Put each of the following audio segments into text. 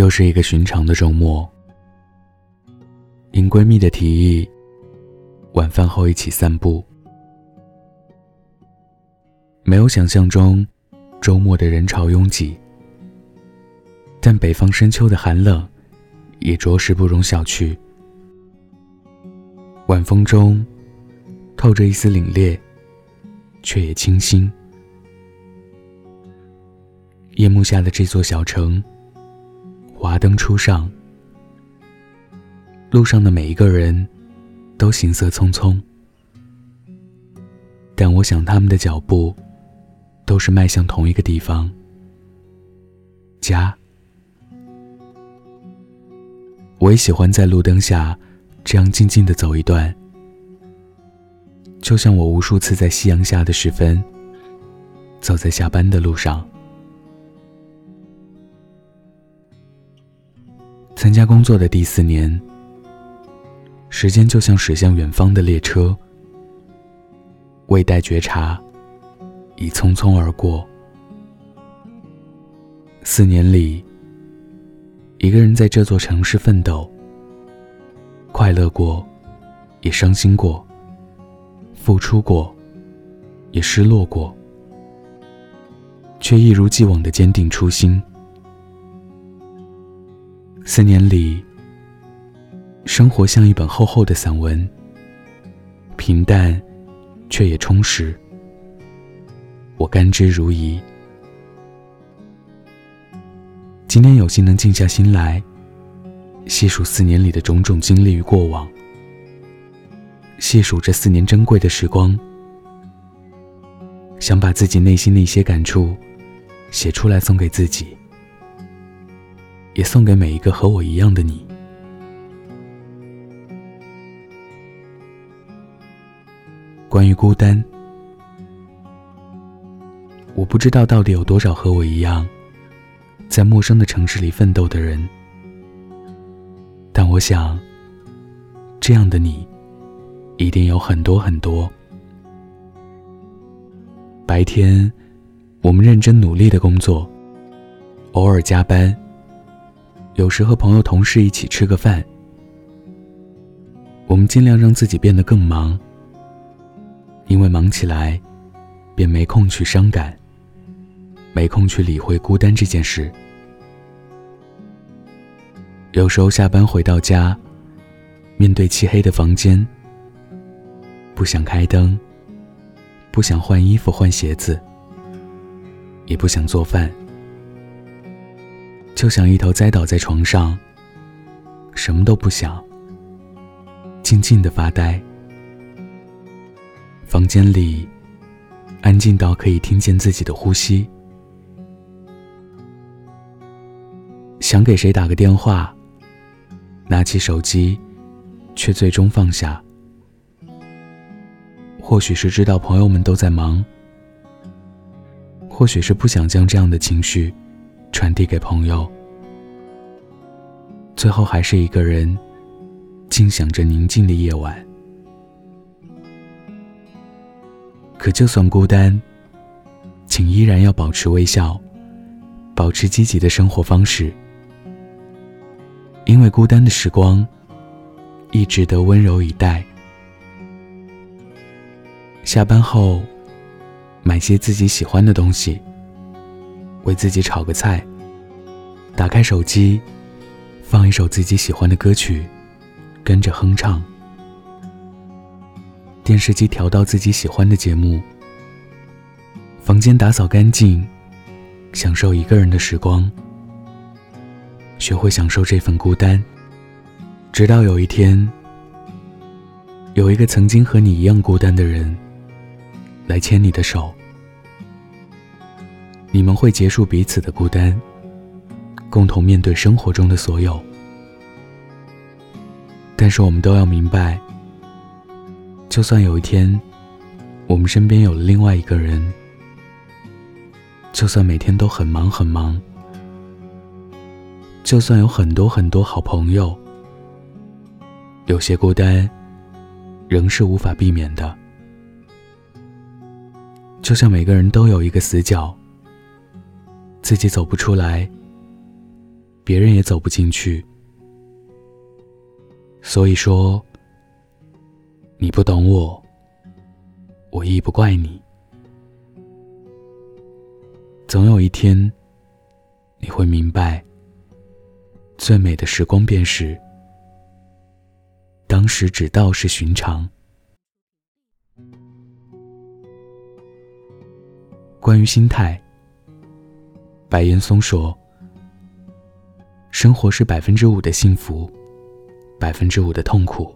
又是一个寻常的周末，应闺蜜的提议，晚饭后一起散步。没有想象中周末的人潮拥挤，但北方深秋的寒冷也着实不容小觑。晚风中透着一丝凛冽，却也清新。夜幕下的这座小城。华灯初上，路上的每一个人都行色匆匆，但我想他们的脚步都是迈向同一个地方——家。我也喜欢在路灯下这样静静的走一段，就像我无数次在夕阳下的时分，走在下班的路上。参加工作的第四年，时间就像驶向远方的列车，未待觉察，已匆匆而过。四年里，一个人在这座城市奋斗，快乐过，也伤心过，付出过，也失落过，却一如既往的坚定初心。四年里，生活像一本厚厚的散文，平淡，却也充实。我甘之如饴。今天有幸能静下心来，细数四年里的种种经历与过往，细数这四年珍贵的时光，想把自己内心的一些感触写出来，送给自己。也送给每一个和我一样的你。关于孤单，我不知道到底有多少和我一样，在陌生的城市里奋斗的人，但我想，这样的你，一定有很多很多。白天，我们认真努力的工作，偶尔加班。有时和朋友、同事一起吃个饭，我们尽量让自己变得更忙，因为忙起来，便没空去伤感，没空去理会孤单这件事。有时候下班回到家，面对漆黑的房间，不想开灯，不想换衣服、换鞋子，也不想做饭。就想一头栽倒在床上，什么都不想，静静的发呆。房间里安静到可以听见自己的呼吸。想给谁打个电话，拿起手机，却最终放下。或许是知道朋友们都在忙，或许是不想将这样的情绪。传递给朋友，最后还是一个人静享着宁静的夜晚。可就算孤单，请依然要保持微笑，保持积极的生活方式，因为孤单的时光亦值得温柔以待。下班后，买些自己喜欢的东西。为自己炒个菜，打开手机，放一首自己喜欢的歌曲，跟着哼唱。电视机调到自己喜欢的节目，房间打扫干净，享受一个人的时光。学会享受这份孤单，直到有一天，有一个曾经和你一样孤单的人，来牵你的手。你们会结束彼此的孤单，共同面对生活中的所有。但是我们都要明白，就算有一天我们身边有了另外一个人，就算每天都很忙很忙，就算有很多很多好朋友，有些孤单仍是无法避免的。就像每个人都有一个死角。自己走不出来，别人也走不进去。所以说，你不懂我，我亦不怪你。总有一天，你会明白，最美的时光便是当时只道是寻常。关于心态，白岩松说：“生活是百分之五的幸福，百分之五的痛苦，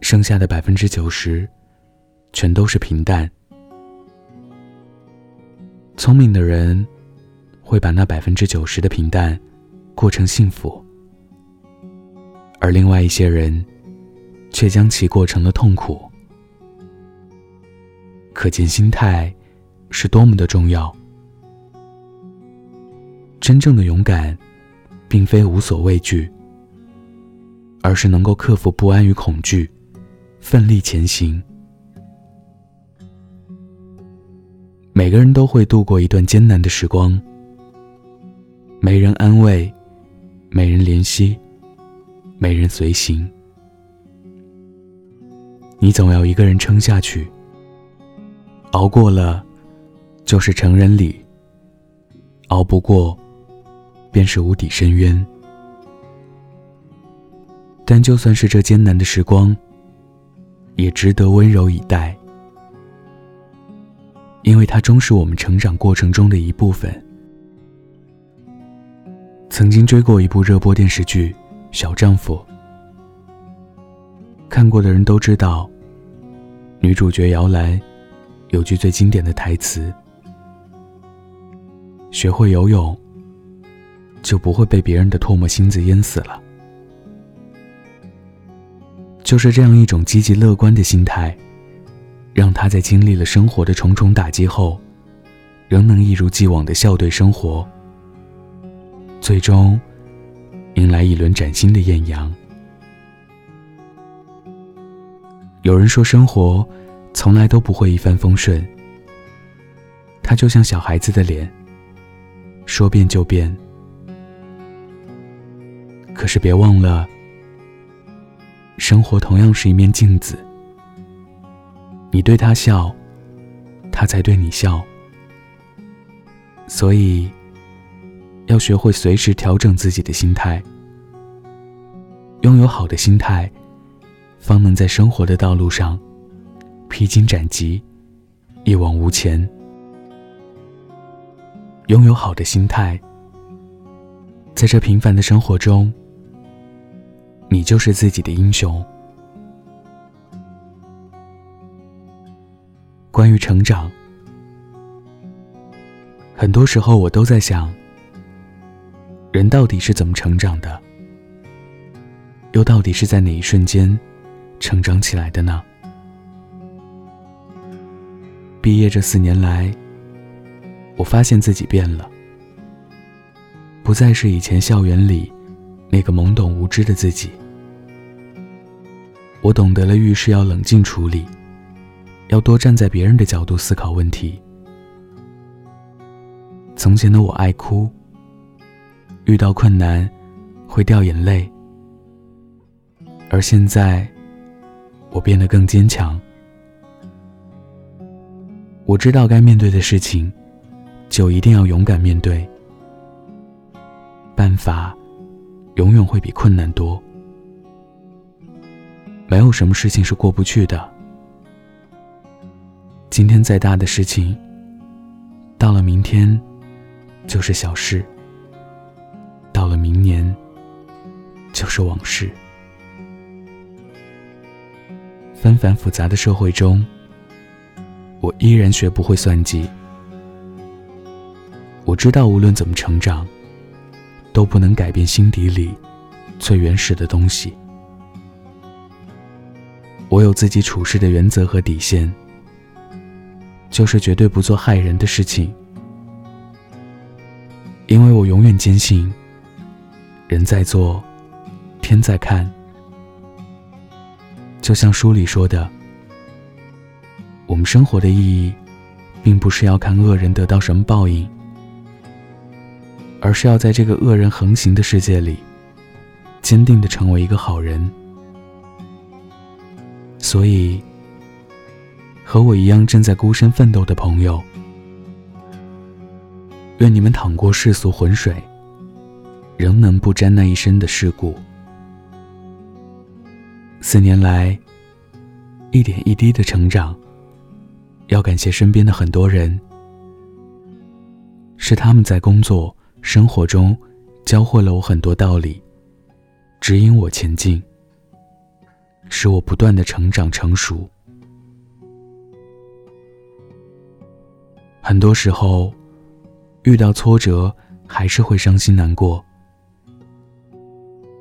剩下的百分之九十，全都是平淡。”聪明的人会把那百分之九十的平淡过成幸福，而另外一些人却将其过成了痛苦。可见心态是多么的重要。真正的勇敢，并非无所畏惧，而是能够克服不安与恐惧，奋力前行。每个人都会度过一段艰难的时光，没人安慰，没人怜惜，没人随行，你总要一个人撑下去。熬过了，就是成人礼；熬不过，便是无底深渊。但就算是这艰难的时光，也值得温柔以待。因为它终是我们成长过程中的一部分。曾经追过一部热播电视剧《小丈夫》，看过的人都知道，女主角姚兰有句最经典的台词：“学会游泳，就不会被别人的唾沫星子淹死了。”就是这样一种积极乐观的心态。让他在经历了生活的重重打击后，仍能一如既往的笑对生活，最终迎来一轮崭新的艳阳。有人说，生活从来都不会一帆风顺，它就像小孩子的脸，说变就变。可是别忘了，生活同样是一面镜子。你对他笑，他才对你笑。所以，要学会随时调整自己的心态。拥有好的心态，方能在生活的道路上披荆斩棘，一往无前。拥有好的心态，在这平凡的生活中，你就是自己的英雄。关于成长，很多时候我都在想，人到底是怎么成长的？又到底是在哪一瞬间成长起来的呢？毕业这四年来，我发现自己变了，不再是以前校园里那个懵懂无知的自己。我懂得了遇事要冷静处理。要多站在别人的角度思考问题。从前的我爱哭，遇到困难会掉眼泪，而现在我变得更坚强。我知道该面对的事情，就一定要勇敢面对。办法永远会比困难多，没有什么事情是过不去的。今天再大的事情，到了明天就是小事；到了明年就是往事。纷繁复杂的社会中，我依然学不会算计。我知道，无论怎么成长，都不能改变心底里最原始的东西。我有自己处事的原则和底线。就是绝对不做害人的事情，因为我永远坚信，人在做，天在看。就像书里说的，我们生活的意义，并不是要看恶人得到什么报应，而是要在这个恶人横行的世界里，坚定的成为一个好人。所以，和我一样正在孤身奋斗的朋友，愿你们淌过世俗浑水，仍能不沾那一身的世故。四年来，一点一滴的成长，要感谢身边的很多人，是他们在工作、生活中教会了我很多道理，指引我前进，使我不断的成长成熟。很多时候，遇到挫折还是会伤心难过，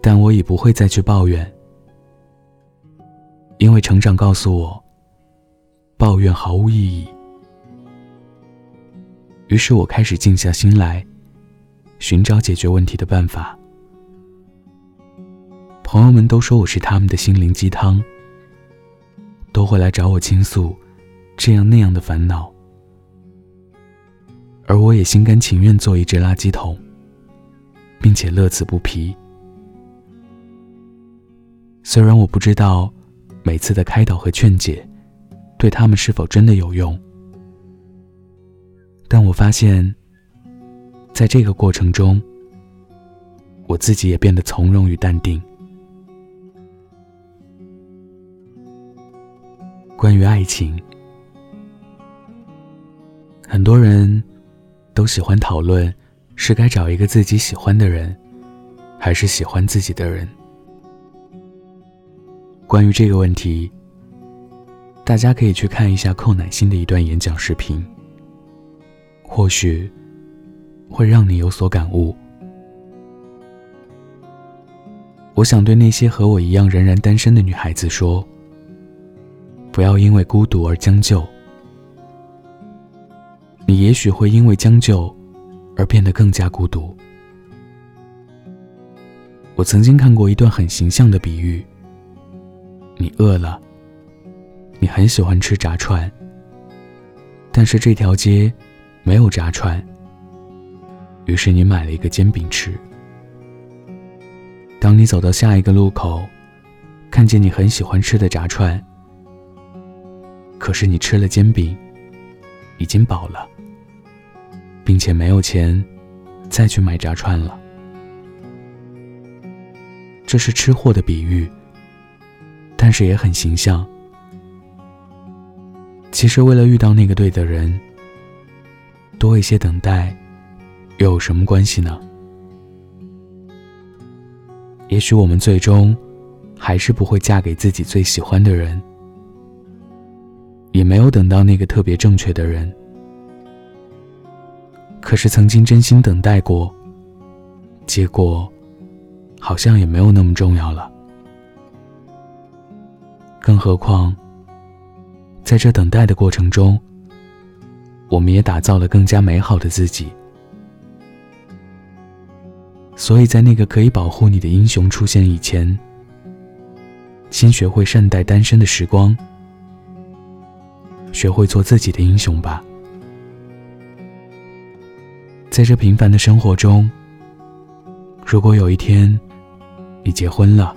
但我已不会再去抱怨。因为成长告诉我，抱怨毫无意义。于是我开始静下心来，寻找解决问题的办法。朋友们都说我是他们的心灵鸡汤，都会来找我倾诉这样那样的烦恼，而我也心甘情愿做一只垃圾桶，并且乐此不疲。虽然我不知道。每次的开导和劝解，对他们是否真的有用？但我发现，在这个过程中，我自己也变得从容与淡定。关于爱情，很多人都喜欢讨论，是该找一个自己喜欢的人，还是喜欢自己的人。关于这个问题，大家可以去看一下寇乃馨的一段演讲视频，或许会让你有所感悟。我想对那些和我一样仍然单身的女孩子说：不要因为孤独而将就，你也许会因为将就而变得更加孤独。我曾经看过一段很形象的比喻。你饿了，你很喜欢吃炸串，但是这条街没有炸串，于是你买了一个煎饼吃。当你走到下一个路口，看见你很喜欢吃的炸串，可是你吃了煎饼，已经饱了，并且没有钱再去买炸串了。这是吃货的比喻。但是也很形象。其实，为了遇到那个对的人，多一些等待，又有什么关系呢？也许我们最终还是不会嫁给自己最喜欢的人，也没有等到那个特别正确的人。可是，曾经真心等待过，结果好像也没有那么重要了。更何况，在这等待的过程中，我们也打造了更加美好的自己。所以在那个可以保护你的英雄出现以前，先学会善待单身的时光，学会做自己的英雄吧。在这平凡的生活中，如果有一天你结婚了，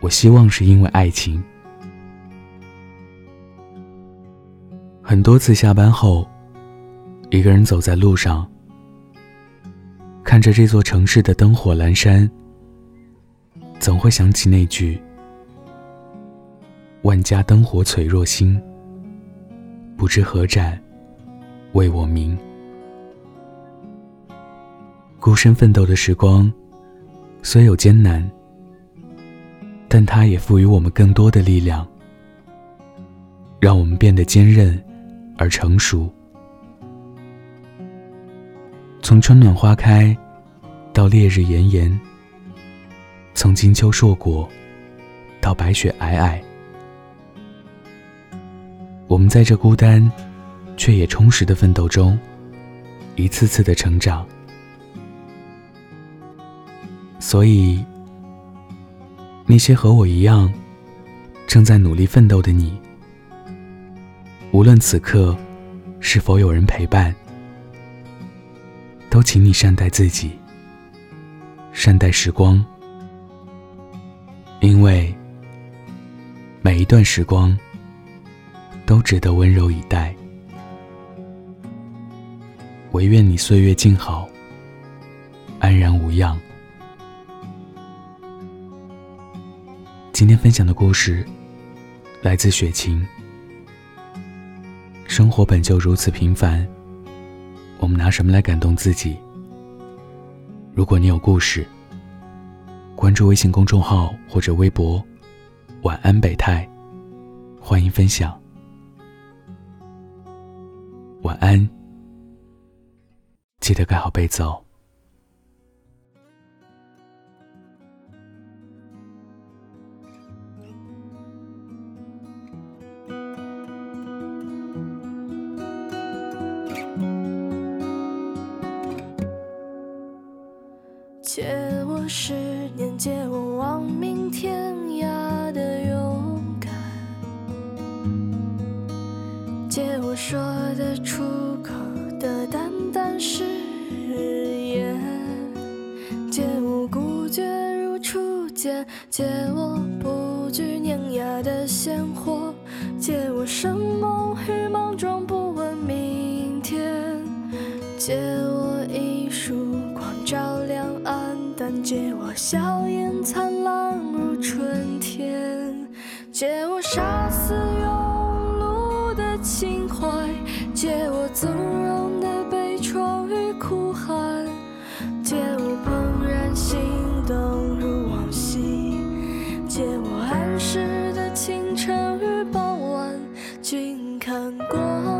我希望是因为爱情。很多次下班后，一个人走在路上，看着这座城市的灯火阑珊，总会想起那句“万家灯火璀璨星，不知何盏为我明”。孤身奋斗的时光，虽有艰难。但它也赋予我们更多的力量，让我们变得坚韧而成熟。从春暖花开到烈日炎炎，从金秋硕果到白雪皑皑，我们在这孤单却也充实的奋斗中一次次的成长。所以那些和我一样正在努力奋斗的你无论此刻是否有人陪伴都请你善待自己善待时光。因为每一段时光都值得温柔以待。唯愿你岁月静好安然无恙。今天分享的故事来自雪晴。生活本就如此平凡我们拿什么来感动自己？如果你有故事关注微信公众号或者微博晚安北太欢迎分享。晚安。记得盖好被子哦。借我不惧碾压的鲜活借我生猛与莽日傍晚静看过